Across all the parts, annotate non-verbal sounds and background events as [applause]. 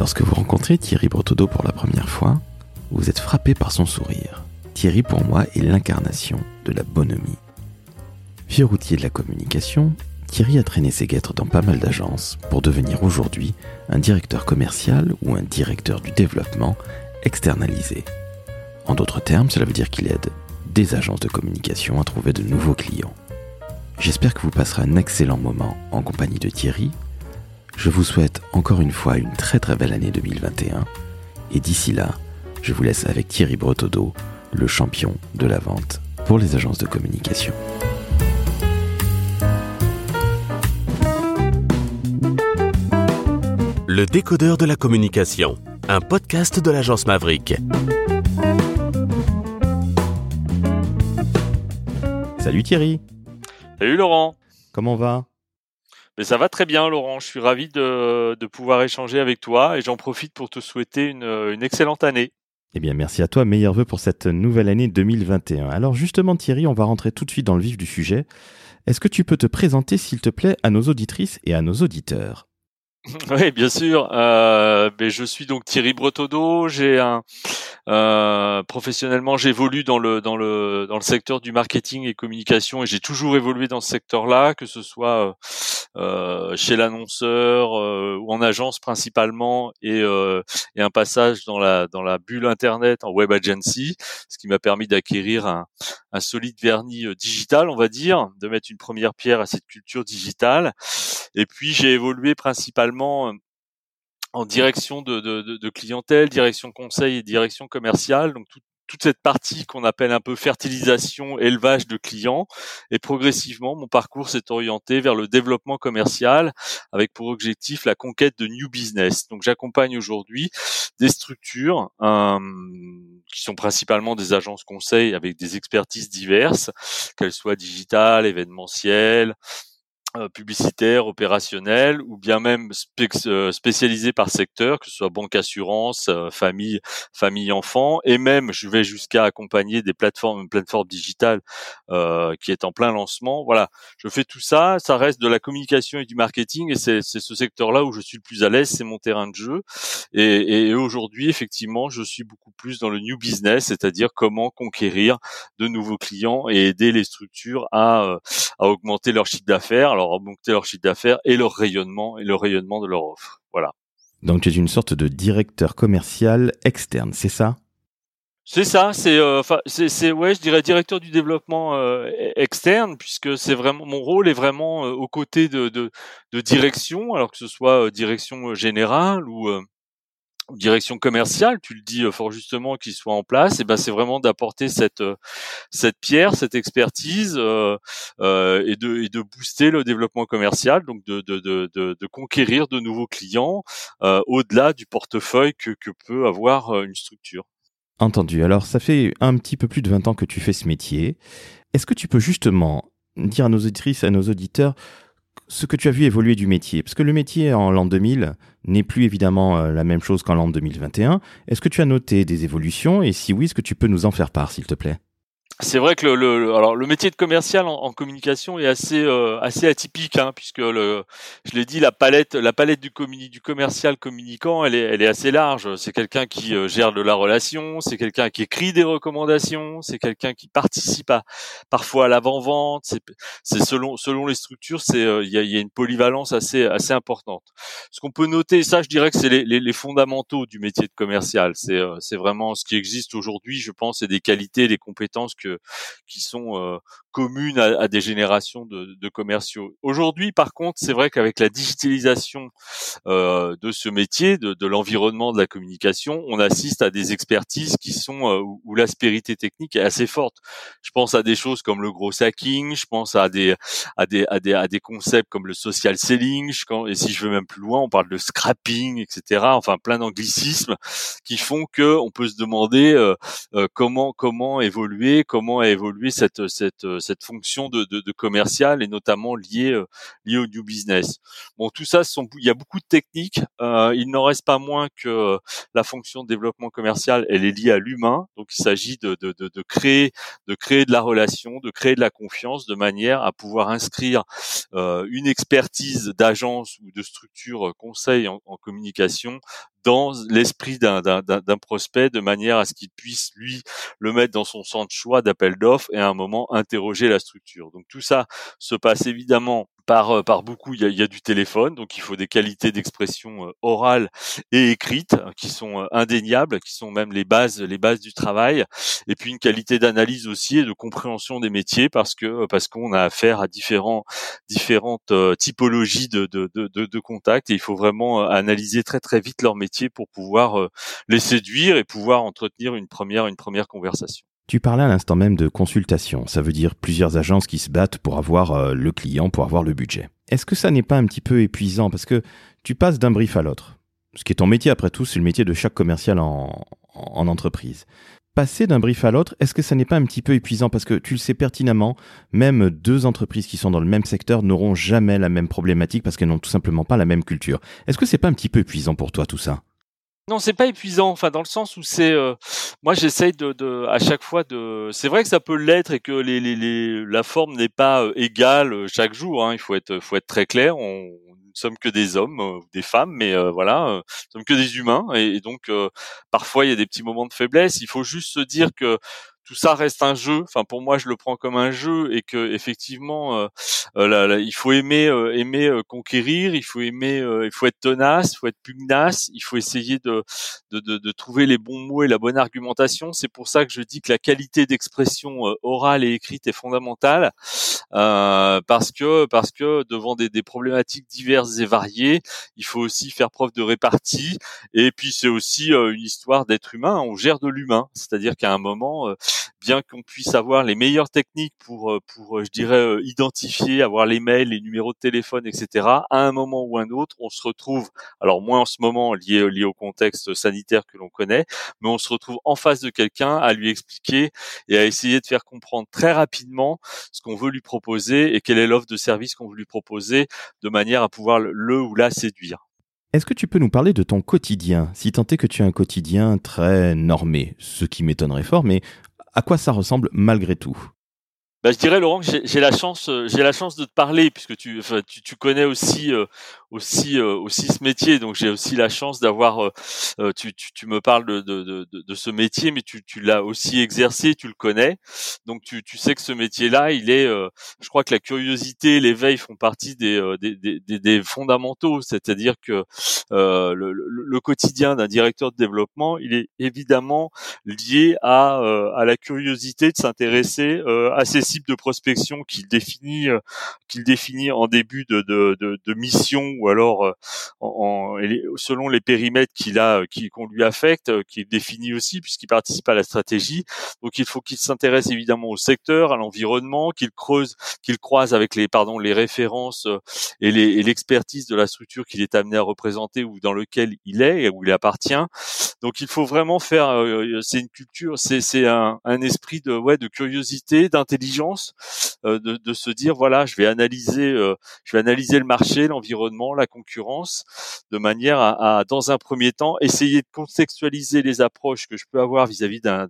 Lorsque vous rencontrez Thierry Bretodeau pour la première fois, vous êtes frappé par son sourire. Thierry, pour moi, est l'incarnation de la bonhomie. Vieux routier de la communication, Thierry a traîné ses guêtres dans pas mal d'agences pour devenir aujourd'hui un directeur commercial ou un directeur du développement externalisé. En d'autres termes, cela veut dire qu'il aide des agences de communication à trouver de nouveaux clients. J'espère que vous passerez un excellent moment en compagnie de Thierry. Je vous souhaite encore une fois une très très belle année 2021. Et d'ici là, je vous laisse avec Thierry Bretodeau, le champion de la vente pour les agences de communication. Le décodeur de la communication, un podcast de l'agence Maverick. Salut Thierry, Salut Laurent. comment va? Mais ça va très bien Laurent, je suis ravi de, de pouvoir échanger avec toi et j'en profite pour te souhaiter une, une excellente année. Eh bien merci à toi, meilleurs vœux pour cette nouvelle année 2021. Alors justement Thierry, on va rentrer tout de suite dans le vif du sujet. Est-ce que tu peux te présenter s'il te plaît à nos auditrices et à nos auditeurs? [laughs] Oui, bien sûr. Euh, mais je suis donc Thierry Bretodeau. J'ai un euh, professionnellement, j'évolue dans le dans le dans le secteur du marketing et communication et j'ai toujours évolué dans ce secteur-là, que ce soit euh, chez l'annonceur euh, ou en agence principalement et, euh, et un passage dans la dans la bulle internet en web agency, ce qui m'a permis d'acquérir un, un solide vernis euh, digital, on va dire, de mettre une première pierre à cette culture digitale. Et puis j'ai évolué principalement euh, en direction de, de, de, clientèle, direction conseil et direction commerciale, donc tout, toute cette partie qu'on appelle un peu fertilisation, élevage de clients. Et progressivement, mon parcours s'est orienté vers le développement commercial avec pour objectif la conquête de new business. Donc j'accompagne aujourd'hui des structures euh, qui sont principalement des agences conseils avec des expertises diverses, qu'elles soient digitales, événementielles, publicitaire, opérationnel, ou bien même euh, spécialisé par secteur, que ce soit banque, assurance, euh, famille, famille, enfant, et même je vais jusqu'à accompagner des plateformes, une plateforme digitale euh, qui est en plein lancement. Voilà, je fais tout ça, ça reste de la communication et du marketing, et c'est ce secteur-là où je suis le plus à l'aise, c'est mon terrain de jeu. Et, et aujourd'hui, effectivement, je suis beaucoup plus dans le new business, c'est-à-dire comment conquérir de nouveaux clients et aider les structures à, euh, à augmenter leur chiffre d'affaires, alors augmenter leur chiffre d'affaires et leur rayonnement et le rayonnement de leur offre. Voilà. Donc tu es une sorte de directeur commercial externe, c'est ça? C'est ça, c'est euh, c'est c'est ouais, je dirais directeur du développement euh, externe puisque c'est vraiment mon rôle est vraiment euh, aux côtés de, de de direction, alors que ce soit euh, direction euh, générale ou euh, ou direction commerciale, tu le dis euh, fort justement, qu'il soit en place, et ben c'est vraiment d'apporter cette euh, cette pierre, cette expertise euh, et de de booster le développement commercial, donc de de de conquérir de nouveaux clients au-delà du portefeuille que que peut avoir une structure. Entendu. Alors ça fait un petit peu plus de 20 ans que tu fais ce métier. Est-ce que tu peux justement dire à nos auditrices, à nos auditeurs, ce que tu as vu évoluer du métier Parce que le métier en l'an 2000 n'est plus évidemment euh, la même chose qu'en l'an 2021. Est-ce que tu as noté des évolutions? Et si oui, est-ce que tu peux nous en faire part, s'il te plaît? C'est vrai que le, le, alors le métier de commercial en, en communication est assez euh, assez atypique hein, puisque le je l'ai dit la palette la palette du communi- du commercial communicant elle est elle est assez large. C'est quelqu'un qui euh, gère de la relation c'est quelqu'un qui écrit des recommandations c'est quelqu'un qui participe à parfois à l'avant vente c'est c'est selon selon les structures c'est euh, il y a y a une polyvalence assez assez importante. Ce qu'on peut noter ça je dirais que c'est les, les, les fondamentaux du métier de commercial. C'est euh, c'est vraiment ce qui existe aujourd'hui je pense et des qualités des compétences que qui sont communes à, à des générations de, de commerciaux. Aujourd'hui, par contre, c'est vrai qu'avec la digitalisation euh, de ce métier, de, de l'environnement de la communication, on assiste à des expertises qui sont euh, où, l'aspérité technique est assez forte. Je pense à des choses comme le gros hacking, je pense à des à des à des à des concepts comme le social selling, je- quand- et si je veux même plus loin, on parle de scrapping, etc. Enfin, plein d'anglicismes qui font que on peut se demander euh, euh, comment comment évoluer, comment évoluer cette cette cette fonction de, commercial et notamment euh, liée au new business. Bon, tout ça, il y a beaucoup de techniques. Euh, il n'en reste pas moins que euh, la fonction de développement commercial, elle est liée à l'humain. Donc, il s'agit de, de, de, créer de créer de la relation, de créer de la confiance, de manière à pouvoir inscrire une expertise d'agence ou de structure conseil en communication dans l'esprit d'un prospect de manière à ce qu'il puisse lui le mettre dans son centre choix d'appel d'offres et à un moment interroger la structure. Donc tout ça se passe évidemment par, euh, par beaucoup, il y, a, du téléphone, donc il faut des qualités d'expression euh, orale et écrite hein, qui sont euh, indéniables, qui sont même les bases, les bases du travail, et puis une qualité d'analyse aussi et de compréhension des métiers parce que parce qu'on a affaire à différents différentes typologies de, de, de, de, contacts et il faut vraiment analyser très très vite leur métier pour pouvoir les séduire et pouvoir entretenir une première une première conversation. Tu parlais à l'instant même de consultation, ça veut dire plusieurs agences qui se battent pour avoir euh, le client, pour avoir le budget. Est-ce que ça n'est pas un petit peu épuisant? Parce que tu passes d'un brief à l'autre Ce qui est ton métier après tout, c'est le métier de chaque commercial en, en entreprise. Passer d'un brief à l'autre, est-ce que ça n'est pas un petit peu épuisant? Parce que tu le sais pertinemment, même deux entreprises qui sont dans le même secteur n'auront jamais la même problématique parce qu'elles n'ont tout simplement pas la même culture. Est-ce que c'est pas un petit peu épuisant pour toi tout ça? Non, c'est pas épuisant. Enfin, dans le sens où c'est, euh, moi, j'essaye de, de, à chaque fois de. C'est vrai que ça peut l'être et que les, les, les la forme n'est pas euh, égale euh, chaque jour. Hein. Il faut être, faut être très clair. On, ne sommes que des hommes, ou des femmes, mais voilà, nous sommes que des humains. Et, donc, parfois, il y a des petits moments de faiblesse. Il faut juste se dire que tout ça reste un jeu. Enfin, pour moi, je le prends comme un jeu et que effectivement, euh, euh il faut aimer, euh, aimer euh, conquérir. Il faut aimer, il faut être tenace, il faut être pugnace. Il faut essayer de, de, de, de, trouver les bons mots et la bonne argumentation. C'est pour ça que je dis que la qualité d'expression orale et écrite est fondamentale parce que parce que devant des, des problématiques diverses et variées, il faut aussi faire preuve de répartie. Et puis c'est aussi une histoire d'être humain. On gère de l'humain, c'est-à-dire qu'à un moment bien qu'on puisse avoir les meilleures techniques pour, euh, pour, euh, je dirais, euh, identifier, avoir les mails, les numéros de téléphone, etc. À un moment ou un autre, on se retrouve, alors moins en ce moment lié, lié au contexte sanitaire que l'on connaît, mais on se retrouve en face de quelqu'un à lui expliquer et à essayer de faire comprendre très rapidement ce qu'on veut lui proposer et quelle est l'offre de service qu'on veut lui proposer de manière à pouvoir le ou la séduire. Est-ce que tu peux nous parler de ton quotidien, si tant est que tu as un quotidien très normé, ce qui m'étonnerait fort, mais à quoi ça ressemble malgré tout? Bah, je dirais Laurent j'ai la chance, euh, j'ai la chance de te parler puisque tu, enfin, tu, tu, connais aussi euh, aussi euh, aussi ce métier, donc j'ai aussi la chance d'avoir. tu, tu, tu, me parles de, de, de, de, ce métier, mais tu, tu l'as aussi exercé, tu le connais, donc tu, tu sais que ce métier-là, il est. je crois que la curiosité, l'éveil font partie des, des, des, des fondamentaux, c'est-à-dire que le, le, le, quotidien d'un directeur de développement, il est évidemment lié à à la curiosité de s'intéresser à ces de prospection qu'il définit euh, qu'il définit en début de, de, de, mission ou alors euh, en, selon les périmètres qu'il a qu'on lui affecte euh, qu'il définit aussi puisqu'il participe à la stratégie. Donc il faut qu'il s'intéresse évidemment au secteur à l'environnement qu'il creuse qu'il croise avec les pardon les références et l'expertise de la structure qu'il est amené à représenter ou dans lequel il est et où il appartient. Donc il faut vraiment faire c'est une culture c'est un, un esprit de ouais de curiosité d'intelligence euh, de, se dire voilà, je vais analyser, euh, je vais analyser le marché, l'environnement, la concurrence, de manière à, dans un premier temps, essayer de contextualiser les approches que je peux avoir vis-à-vis d'un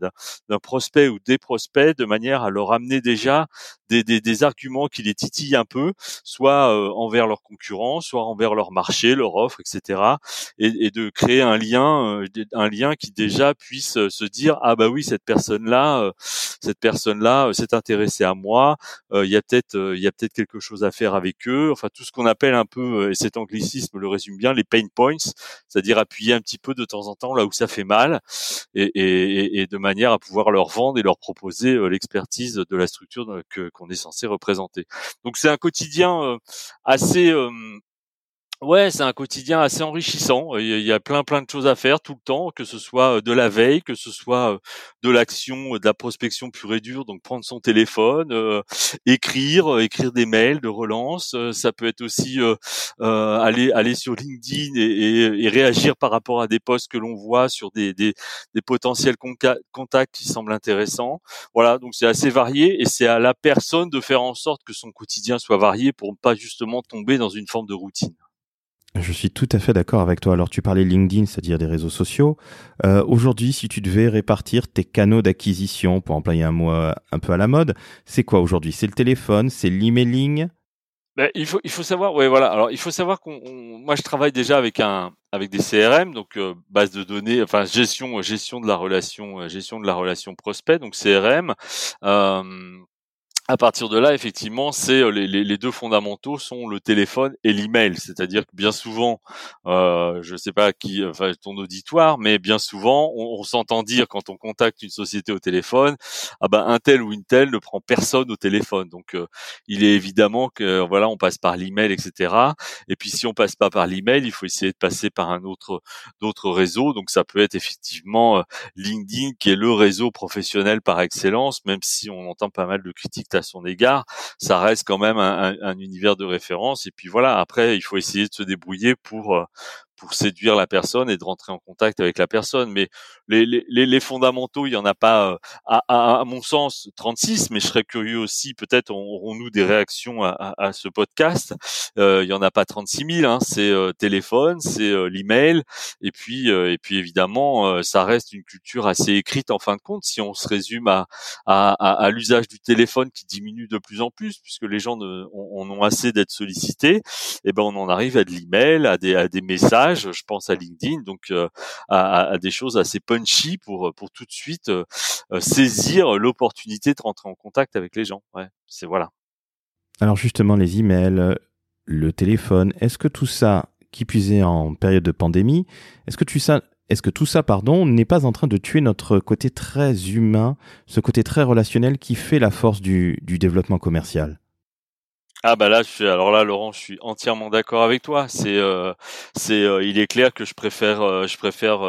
prospect ou des prospects, de manière à leur amener déjà des, arguments qui les titillent un peu, soit euh, envers leurs concurrents, soit envers leur marché, leur offre, etc. Et, et de créer un lien, un lien qui déjà puisse se dire ah bah oui cette personne là, cette personne là s'est intéressée à moi, euh, il y a peut-être euh, il y a peut-être quelque chose à faire avec eux. Enfin tout ce qu'on appelle un peu euh, et cet anglicisme le résume bien les pain points, c'est-à-dire appuyer un petit peu de temps en temps là où ça fait mal et, de manière à pouvoir leur vendre et leur proposer l'expertise de la structure que qu'on est censé représenter. Donc c'est un quotidien assez Ouais, c'est un quotidien assez enrichissant. Il y a plein plein de choses à faire tout le temps, que ce soit euh, de la veille, que ce soit euh, de l'action, euh, de la prospection pure et dure, donc prendre son téléphone, écrire, écrire des mails de relance. ça peut être aussi aller aller sur LinkedIn et, et, réagir par rapport à des posts que l'on voit sur des, des, des potentiels contacts qui semblent intéressants. Voilà, donc c'est assez varié et c'est à la personne de faire en sorte que son quotidien soit varié pour ne pas justement tomber dans une forme de routine. Je suis tout à fait d'accord avec toi. Alors tu parlais LinkedIn, c'est-à-dire des réseaux sociaux. Euh, aujourd'hui, si tu devais répartir tes canaux d'acquisition, pour employer un mot euh, un peu à la mode, c'est quoi aujourd'hui? C'est le téléphone, c'est l'emailing? Ben, il faut il faut savoir ouais voilà alors il faut savoir qu'on moi je travaille déjà avec un avec des CRM donc euh, base de données enfin gestion gestion de la relation gestion de la relation prospect donc CRM euh, à partir de là, effectivement, c'est euh, les, les, deux fondamentaux sont le téléphone et l'email. C'est-à-dire que bien souvent, euh, je ne sais pas qui, enfin ton auditoire, mais bien souvent, on, s'entend dire quand on contacte une société au téléphone, ah ben un tel ou une telle ne prend personne au téléphone. Donc, euh, il est évidemment que voilà, on passe par l'email, etc. Et puis si on passe pas par l'email, il faut essayer de passer par un autre d'autres réseaux. Donc ça peut être effectivement LinkedIn qui est le réseau professionnel par excellence, même si on entend pas mal de critiques à son égard, ça reste quand même un, un, univers de référence. Et puis voilà, après, il faut essayer de se débrouiller pour euh, pour séduire la personne et de rentrer en contact avec la personne. Mais les, les, les fondamentaux, il y en a pas, euh, à, à, à, mon sens, 36, mais je serais curieux aussi, peut-être aurons-nous des réactions à, à, ce podcast. Euh, il y en a pas 36 000, hein, c'est euh, téléphone, c'est euh, l'email, et puis et puis évidemment, ça reste une culture assez écrite en fin de compte. Si on se résume à, à, l'usage du téléphone qui diminue de plus en plus, puisque les gens ne, on, ont assez d'être sollicités, et eh ben on en arrive à de l'email, à des, à des messages je pense à LinkedIn, donc euh, à, des choses assez punchy pour pour tout de suite euh, euh, saisir l'opportunité de rentrer en contact avec les gens. Ouais, c'est voilà. Alors justement, les emails, le téléphone, est-ce que tout ça, qui puisait en période de pandémie, est-ce que tout ça, pardon, n'est pas en train de tuer notre côté très humain, ce côté très relationnel qui fait la force du développement commercial? Ah bah là, je suis, alors là, Laurent, je suis entièrement d'accord avec toi. C'est, euh, c'est, euh, il est clair que je préfère, euh, je préfère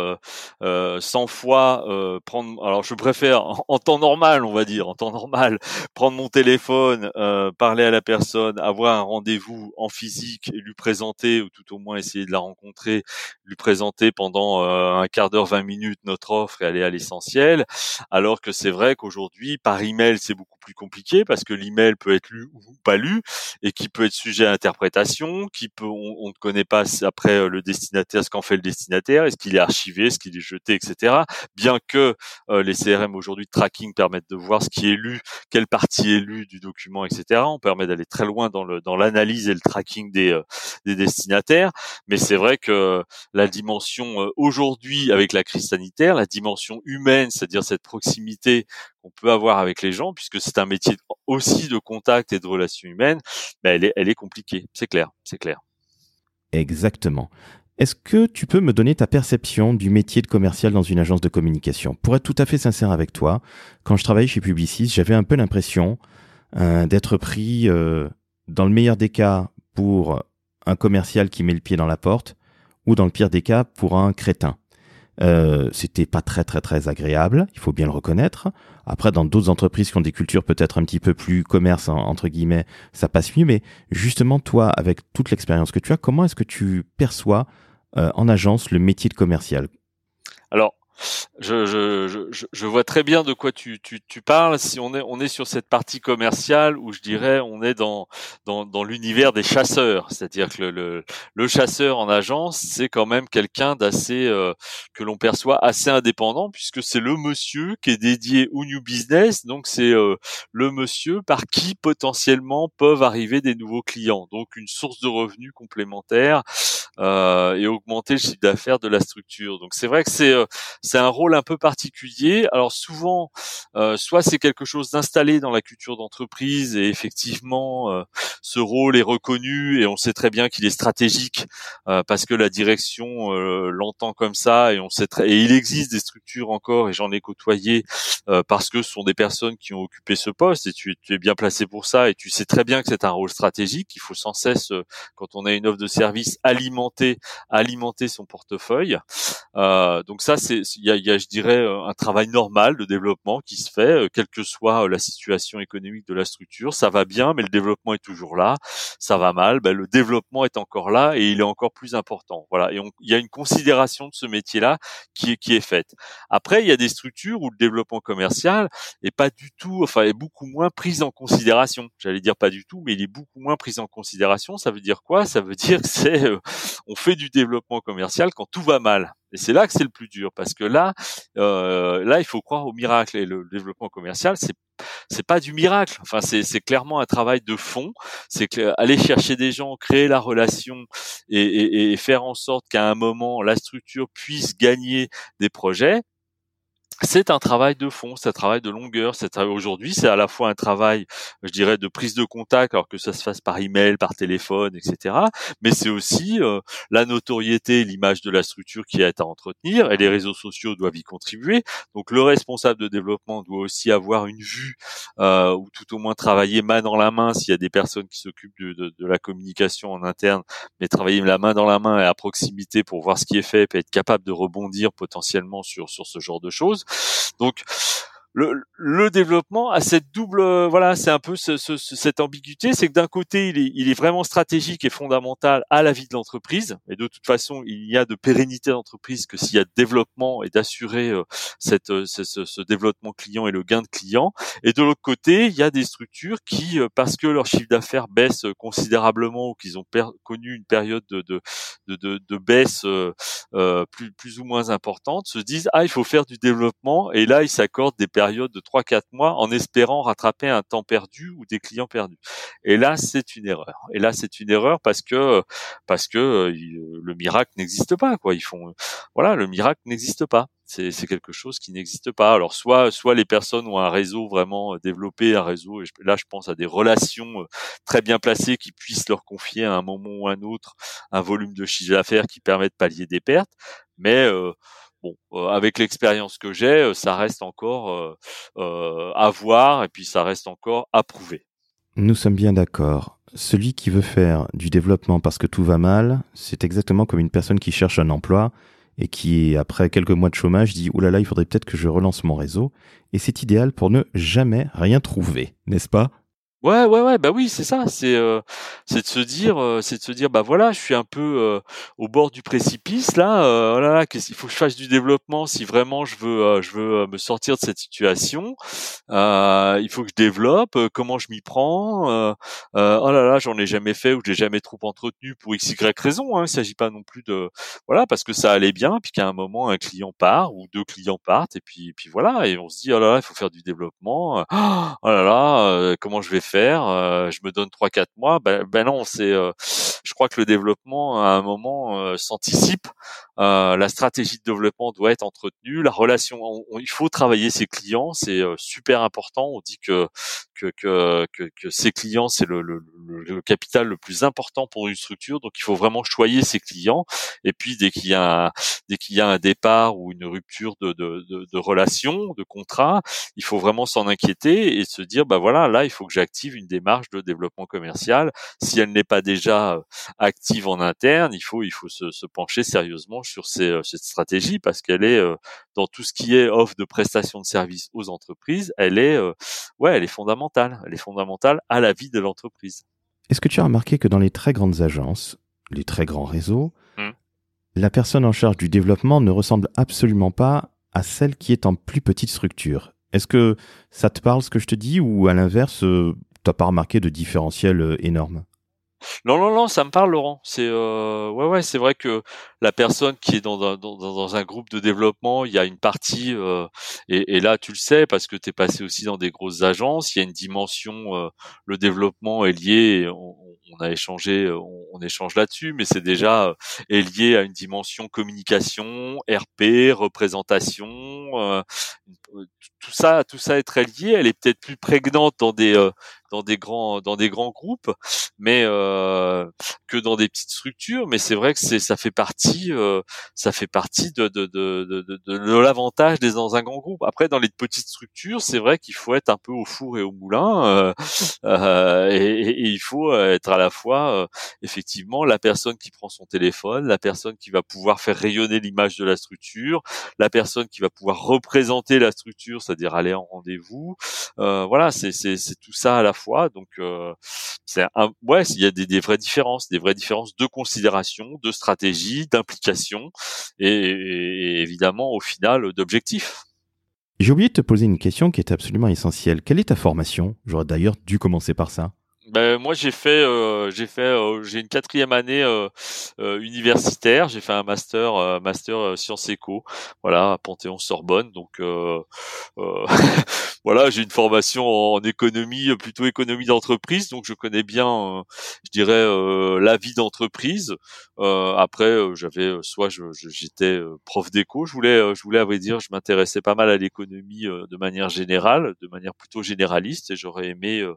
euh, 100 fois prendre. Alors, je préfère en, temps normal, on va dire, en temps normal, [laughs] prendre mon téléphone, parler à la personne, avoir un rendez-vous en physique, et lui présenter ou tout au moins essayer de la rencontrer, lui présenter pendant un quart d'heure, 20 minutes notre offre et aller à l'essentiel. Alors que c'est vrai qu'aujourd'hui, par email, c'est beaucoup plus compliqué parce que l'email peut être lu ou pas lu et qui peut être sujet à interprétation, qui peut, on, ne connaît pas après euh, le destinataire, ce qu'en fait le destinataire, est-ce qu'il est archivé, est-ce qu'il est jeté, etc. Bien que euh, les CRM aujourd'hui de tracking permettent de voir ce qui est lu, quelle partie est lue du document, etc. On permet d'aller très loin dans le dans l'analyse et le tracking des euh, des destinataires. Mais c'est vrai que la dimension aujourd'hui avec la crise sanitaire, la dimension humaine, c'est-à-dire cette proximité qu'on peut avoir avec les gens, puisque c'est un métier aussi de contact et de relations humaines, ben elle, est, elle est compliquée. C'est clair, c'est clair. Exactement. Est-ce que tu peux me donner ta perception du métier de commercial dans une agence de communication? Pour être tout à fait sincère avec toi, quand je travaillais chez Publicis, j'avais un peu l'impression euh, d'être pris, euh, dans le meilleur des cas, pour un commercial qui met le pied dans la porte, ou dans le pire des cas, pour un crétin. Euh, c'était pas très très très agréable, il faut bien le reconnaître. Après, dans d'autres entreprises qui ont des cultures peut-être un petit peu plus commerce entre guillemets, ça passe mieux. Mais justement, toi, avec toute l'expérience que tu as, comment est-ce que tu perçois euh, en agence le métier de commercial? Alors, je, je, je, vois très bien de quoi tu, tu, tu, parles. Si on est, on est sur cette partie commerciale où je dirais on est dans, dans, dans l'univers des chasseurs, c'est-à-dire que le, le, le, chasseur en agence, c'est quand même quelqu'un d'assez euh, que l'on perçoit assez indépendant puisque c'est le monsieur qui est dédié au new business, donc c'est euh, le monsieur par qui potentiellement peuvent arriver des nouveaux clients, donc une source de revenus complémentaire euh, et augmenter le chiffre d'affaires de la structure. Donc c'est vrai que c'est euh, c'est un rôle un peu particulier. Alors souvent, euh, soit c'est quelque chose d'installé dans la culture d'entreprise et effectivement euh, ce rôle est reconnu et on sait très bien qu'il est stratégique parce que la direction l'entend comme ça et on sait très et il existe des structures encore et j'en ai côtoyé parce que ce sont des personnes qui ont occupé ce poste et tu, tu es bien placé pour ça et tu sais très bien que c'est un rôle stratégique. Il faut sans cesse quand on a une offre de service alimenter alimenter son portefeuille. donc ça c'est il y a, je dirais, euh, un travail normal de développement qui se fait, euh, quelle que soit euh, la situation économique de la structure. Ça va bien, mais le développement est toujours là. Ça va mal, ben, le développement est encore là et il est encore plus important. Voilà. Et il y a une considération de ce métier-là qui qui est faite. Après, il y a des structures où le développement commercial est pas du tout, enfin, est beaucoup moins pris en considération. J'allais dire pas du tout, mais il est beaucoup moins pris en considération. Ça veut dire quoi? Ça veut dire que c'est, on fait du développement commercial quand tout va mal. Et c'est là que c'est le plus dur, parce que là, euh, là, il faut croire au miracle. Et le développement commercial, c'est c'est pas du miracle. Enfin, c'est clairement un travail de fond. C'est aller chercher des gens, créer la relation et, et, et faire en sorte qu'à un moment la structure puisse gagner des projets c'est un travail de fond, c'est un travail de longueur. C'est aujourd'hui, c'est à la fois un travail, je dirais, de prise de contact, alors que ça se fasse par email, par téléphone, etc. Mais c'est aussi euh, la notoriété, l'image de la structure qui est à entretenir, et les réseaux sociaux doivent y contribuer. Donc le responsable de développement doit aussi avoir une vue, euh, ou tout au moins travailler main dans la main s'il y a des personnes qui s'occupent de, de, de, la communication en interne, mais travailler la main dans la main et à proximité pour voir ce qui est fait, et être capable de rebondir potentiellement sur sur ce genre de choses. Donc le, le, développement a cette double, voilà, c'est un peu ce, ce, cette ambiguïté, c'est que d'un côté, il est, il est, vraiment stratégique et fondamental à la vie de l'entreprise, et de toute façon, il y a de pérennité d'entreprise que s'il y a développement et d'assurer euh, cette, euh, ce, ce, développement client et le gain de client. Et de l'autre côté, il y a des structures qui, euh, parce que leur chiffre d'affaires baisse considérablement ou qu'ils ont connu une période de, de, de, de baisse euh, plus, plus ou moins importante, se disent ah il faut faire du développement, et là ils s'accordent des période de 3-4 mois en espérant rattraper un temps perdu ou des clients perdus. Et là, c'est une erreur. Et là, c'est une erreur parce que parce que euh, le miracle n'existe pas. Quoi, ils font voilà, le miracle n'existe pas. C'est, quelque chose qui n'existe pas. Alors soit soit les personnes ont un réseau vraiment développé, un réseau. Et là, je pense à des relations euh, très bien placées qui puissent leur confier à un moment ou à un autre un volume de chiffre d'affaires qui permet de pallier des pertes. Mais euh, bon, euh, avec l'expérience que j'ai, euh, ça reste encore euh, à voir et puis ça reste encore à prouver. Nous sommes bien d'accord. Celui qui veut faire du développement parce que tout va mal, c'est exactement comme une personne qui cherche un emploi et qui, après quelques mois de chômage, dit ⁇ Ouh là, il faudrait peut-être que je relance mon réseau ⁇ Et c'est idéal pour ne jamais rien trouver, n'est-ce pas? Ouais, ouais, ouais, bah oui, c'est ça. C'est, euh, c'est de se dire, euh, c'est de se dire, bah voilà, je suis un peu euh, au bord du précipice là. oh là là, qu'est-ce qu'il faut que je fasse du développement si vraiment je veux, je veux me sortir de cette situation? il faut que je développe. comment je m'y prends Oh là là, j'en ai jamais fait ou j'ai jamais trop entretenu pour x y raison. Hein. Il s'agit pas non plus de, voilà, parce que ça allait bien, puis qu'à un moment un client part ou deux clients partent et puis, puis voilà, et on se dit, oh là là, il faut faire du développement. Oh là là, comment je vais faire faire, euh, je me donne trois quatre mois. Ben, ben non, c'est, euh, je crois que le développement à un moment euh, la stratégie de développement doit être entretenue. La relation, il faut travailler ses clients, c'est super important. On dit que que que que, que ses clients c'est le, le, le, capital le plus important pour une structure. Donc il faut vraiment choyer ses clients. Et puis dès qu'il y a un, dès qu'il y a un départ ou une rupture de de, de, de relation, de contrat, il faut vraiment s'en inquiéter et se dire bah voilà là il faut que j'active une démarche de développement commercial. Si elle n'est pas déjà euh, active en interne, il faut il faut se, se pencher sérieusement sur ces, euh, cette stratégie parce qu'elle est euh, dans tout ce qui est offre de prestations de services aux entreprises, elle est ouais, elle est fondamentale. Elle est fondamentale à la vie de l'entreprise. Est-ce que tu as remarqué que dans les très grandes agences, les très grands réseaux, hmm. la personne en charge du développement ne ressemble absolument pas à celle qui est en plus petite structure? Est-ce que ça te parle ce que je te dis ou à l'inverse, t'as pas remarqué de différentiel euh, énorme? Non, non, non, ça me parle, Laurent. C'est euh, ouais, ouais, c'est vrai que la personne qui est dans, dans, dans, un groupe de développement, il y a une partie, euh, et, là, tu le sais parce que tu es passé aussi dans des grosses agences. Il y a une dimension, euh, le développement est lié. On, a échangé, on, échange là-dessus, mais c'est déjà euh, est lié à une dimension communication, RP, représentation. Euh, tout ça, tout ça est très lié. Elle est peut-être plus prégnante dans des dans des grands dans des grands groupes, mais euh, que dans des petites structures. Mais c'est vrai que c'est ça fait partie euh, ça fait partie de de de de, de, l'avantage d'être dans un grand groupe. Après, dans les petites structures, c'est vrai qu'il faut être un peu au four et au moulin, euh, euh et, et, il faut être à la fois euh, effectivement la personne qui prend son téléphone, la personne qui va pouvoir faire rayonner l'image de la structure, la personne qui va pouvoir représenter la structure, c'est-à-dire aller en rendez-vous. voilà, c'est c'est tout ça à la fois Donc, euh, c'est ouais, il y a des, vraies différences, des vraies différences de considération, de stratégie, d'implication, et, évidemment, au final, d'objectifs. J'ai oublié de te poser une question qui est absolument essentielle. Quelle est ta formation? J'aurais d'ailleurs dû commencer par ça. Ben, moi j'ai fait euh, j'ai fait euh, j'ai une quatrième année euh, universitaire. J'ai fait un master master sciences éco. Voilà à Panthéon Sorbonne donc [laughs] voilà j'ai une formation en, économie plutôt économie d'entreprise. Donc je connais bien je dirais la vie d'entreprise. Après j'avais soit j'étais prof d'éco. Je voulais je voulais à vrai dire je m'intéressais pas mal à l'économie de manière générale de manière plutôt généraliste. Et j'aurais aimé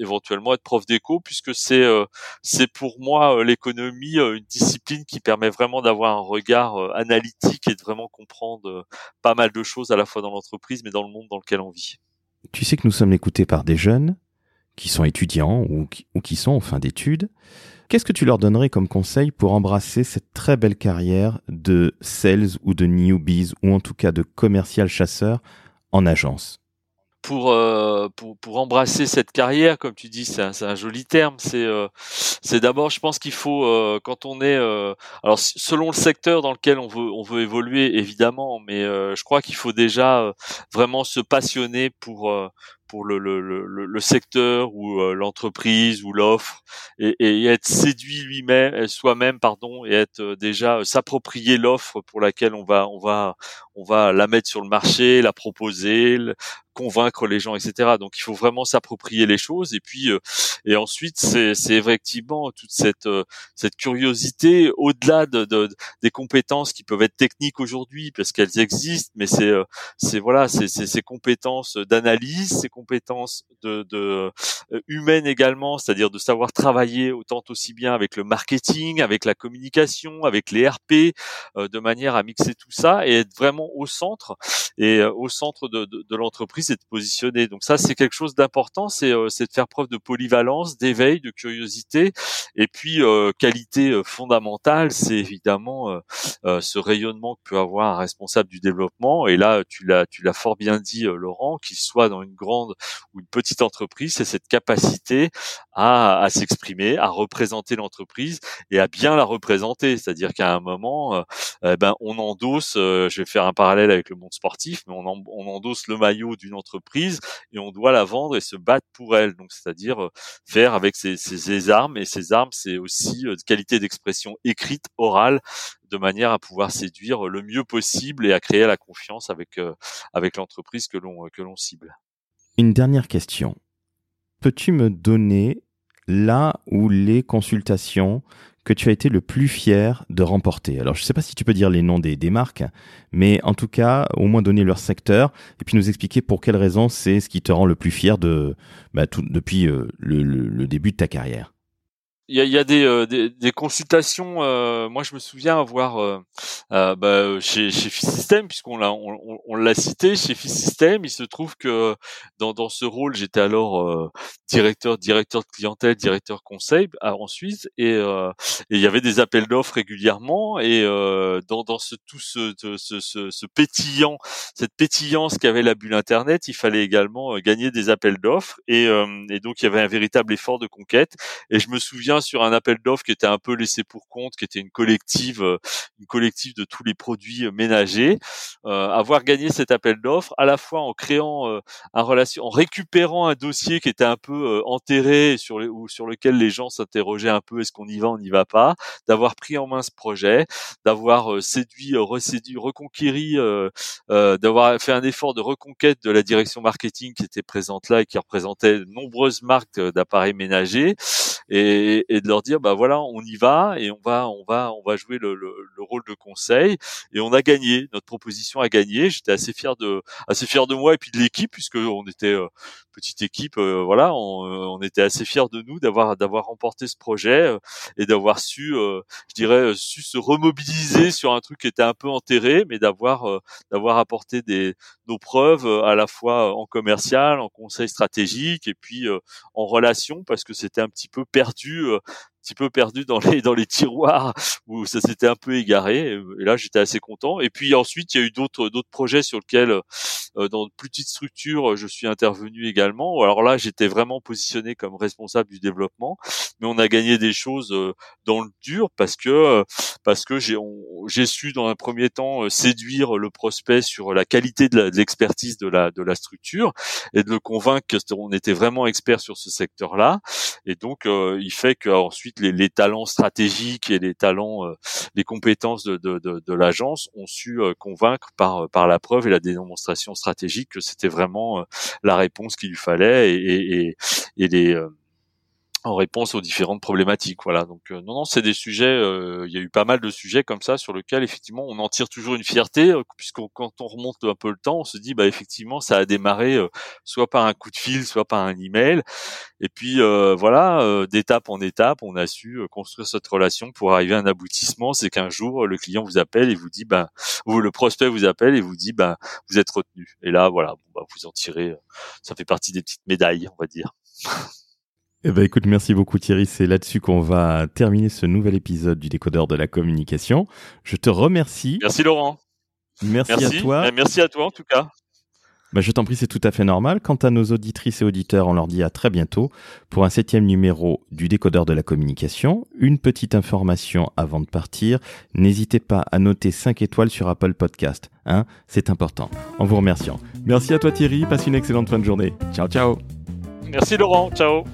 éventuellement prof d'éco puisque c'est euh, c'est pour moi euh, l'économie euh, une discipline qui permet vraiment d'avoir un regard analytique et de vraiment comprendre pas mal de choses à la fois dans l'entreprise mais dans le monde dans lequel on vit. Tu sais que nous sommes écoutés par des jeunes qui sont étudiants ou qui, ou qui sont en fin d'études. Qu'est-ce que tu leur donnerais comme conseil pour embrasser cette très belle carrière de sales ou de newbies ou en tout cas de commercial chasseur en agence? Pour, euh, pour, pour embrasser cette carrière, comme tu dis, c'est un, un, joli terme. C'est euh, c'est d'abord, je pense qu'il faut euh, quand on est alors selon le secteur dans lequel on veut on veut évoluer évidemment, mais je crois qu'il faut déjà vraiment se passionner pour pour le, le, le, le secteur ou euh, l'entreprise ou l'offre et, et, être séduit lui-même euh, soi-même pardon et être euh, déjà s'approprier l'offre pour laquelle on va on va on va la mettre sur le marché la proposer convaincre les gens etc donc il faut vraiment s'approprier les choses et puis et ensuite c'est effectivement toute cette cette curiosité au-delà de, de, des compétences qui peuvent être techniques aujourd'hui parce qu'elles existent mais c'est c'est voilà c'est ces compétences d'analyse de, de euh, humaines également, c'est-à-dire de savoir travailler autant aussi bien avec le marketing, avec la communication, avec les RP, euh, de manière à mixer tout ça et être vraiment au centre et euh, au centre de, de, de l'entreprise et de positionner. Donc ça, c'est quelque chose d'important, c'est c'est de faire preuve de polyvalence, d'éveil, de curiosité et puis qualité fondamentale, c'est évidemment ce rayonnement que peut avoir un responsable du développement. Et là, tu l'as tu l'as fort bien dit, Laurent, qu'il soit dans une grande ou une petite entreprise, c'est cette capacité à, s'exprimer, à représenter l'entreprise et à bien la représenter. C'est-à-dire qu'à un moment, euh, eh ben, on endosse, euh, je vais faire un parallèle avec le monde sportif, mais on, endosse le maillot d'une entreprise et on doit la vendre et se battre pour elle. Donc, c'est-à-dire euh, faire avec ses, armes et ses armes, c'est aussi qualité d'expression écrite, orale, de manière à pouvoir séduire le mieux possible et à créer la confiance avec avec l'entreprise que l'on que l'on cible. Une dernière question. Peux-tu me donner là où les consultations que tu as été le plus fier de remporter? Alors, je ne sais pas si tu peux dire les noms des, marques, mais en tout cas, au moins donner leur secteur et puis nous expliquer pour quelles raisons c'est ce qui te rend le plus fier bah, depuis euh, le début de ta carrière il y a, y a des, euh, des, des, consultations. Euh, moi, je me souviens avoir euh, euh bah, chez, chez System, puisqu'on l'a on, on l'a cité chez System. Il se trouve que dans, dans ce rôle, j'étais alors directeur directeur de clientèle, directeur conseil en Suisse, et, et il y avait des appels d'offres régulièrement. Et dans, dans ce tout ce, ce, ce, ce pétillant, cette pétillance qu'avait la bulle Internet, il fallait également gagner des appels d'offres. Et, et donc, il y avait un véritable effort de conquête. Et je me souviens sur un appel d'offres qui était un peu laissé pour compte, qui était une collective, euh, une collective de tous les produits euh, ménagers. Euh, avoir gagné cet appel d'offres, à la fois en créant un relation, en récupérant un dossier qui était un peu enterré sur les, ou sur lequel les gens s'interrogeaient un peu est-ce qu'on y va, on n'y va pas, d'avoir pris en main ce projet, d'avoir séduit, reséduit, reconquéri, d'avoir fait un effort de reconquête de la direction marketing qui était présente là et qui représentait de nombreuses marques d'appareils ménagers et, et de leur dire bah voilà on y va et on va on va on va jouer le, le, le, rôle de conseil. Et on a gagné. Notre proposition a gagné. J'étais assez fier de assez fier de moi et puis de l'équipe puisque on était euh, petite équipe euh, voilà on, euh, on, était assez fiers de nous d'avoir d'avoir remporté ce projet et d'avoir su je dirais su se remobiliser sur un truc qui était un peu enterré mais d'avoir d'avoir apporté des nos preuves à la fois en commercial en conseil stratégique et puis en relation parce que c'était un petit peu perdu petit peu perdu dans les dans les tiroirs où ça s'était un peu égaré. Et, là, j'étais assez content. Et puis ensuite, il y a eu d'autres d'autres projets sur lesquels, euh, dans de plus petites structures, je suis intervenu également. Alors là, j'étais vraiment positionné comme responsable du développement, mais on a gagné des choses euh, dans le dur parce que euh, parce que j'ai j'ai su dans un premier temps séduire le prospect sur la qualité de l'expertise de la de la structure et de le convaincre qu'on était vraiment expert sur ce secteur-là. Et donc, il fait qu'ensuite les, talents stratégiques et les talents, euh, les compétences de, de, de, l'agence ont su euh, convaincre par par la preuve et la démonstration stratégique que c'était vraiment euh, la réponse qu'il lui fallait et, et, et, et les en réponse aux différentes problématiques. Voilà. Donc euh, non, non, c'est des sujets. Euh, il y a eu pas mal de sujets comme ça sur lesquels effectivement on en tire toujours une fierté, euh, puisque quand on remonte un peu le temps, on se dit bah effectivement ça a démarré soit par un coup de fil, soit par un email, et puis voilà, d'étape en étape, on a su construire cette relation pour arriver à un aboutissement. C'est qu'un jour le client vous appelle et vous dit bah ou le prospect vous appelle et vous dit bah vous êtes retenu. Et là voilà, bon, bah, vous en tirez. Ça fait partie des petites médailles, on va dire. [laughs] Eh ben, écoute, merci beaucoup Thierry. C'est là-dessus qu'on va terminer ce nouvel épisode du décodeur de la communication. Je te remercie. Merci Laurent. Merci, à toi. Eh, merci à toi en tout cas. Ben, je t'en prie, c'est tout à fait normal. Quant à nos auditrices et auditeurs, on leur dit à très bientôt pour un septième numéro du décodeur de la communication. Une petite information avant de partir. N'hésitez pas à noter 5 étoiles sur Apple Podcast. Hein c'est important. En vous remerciant. Merci à toi Thierry. Passe une excellente fin de journée. Ciao, ciao. Merci Laurent. Ciao.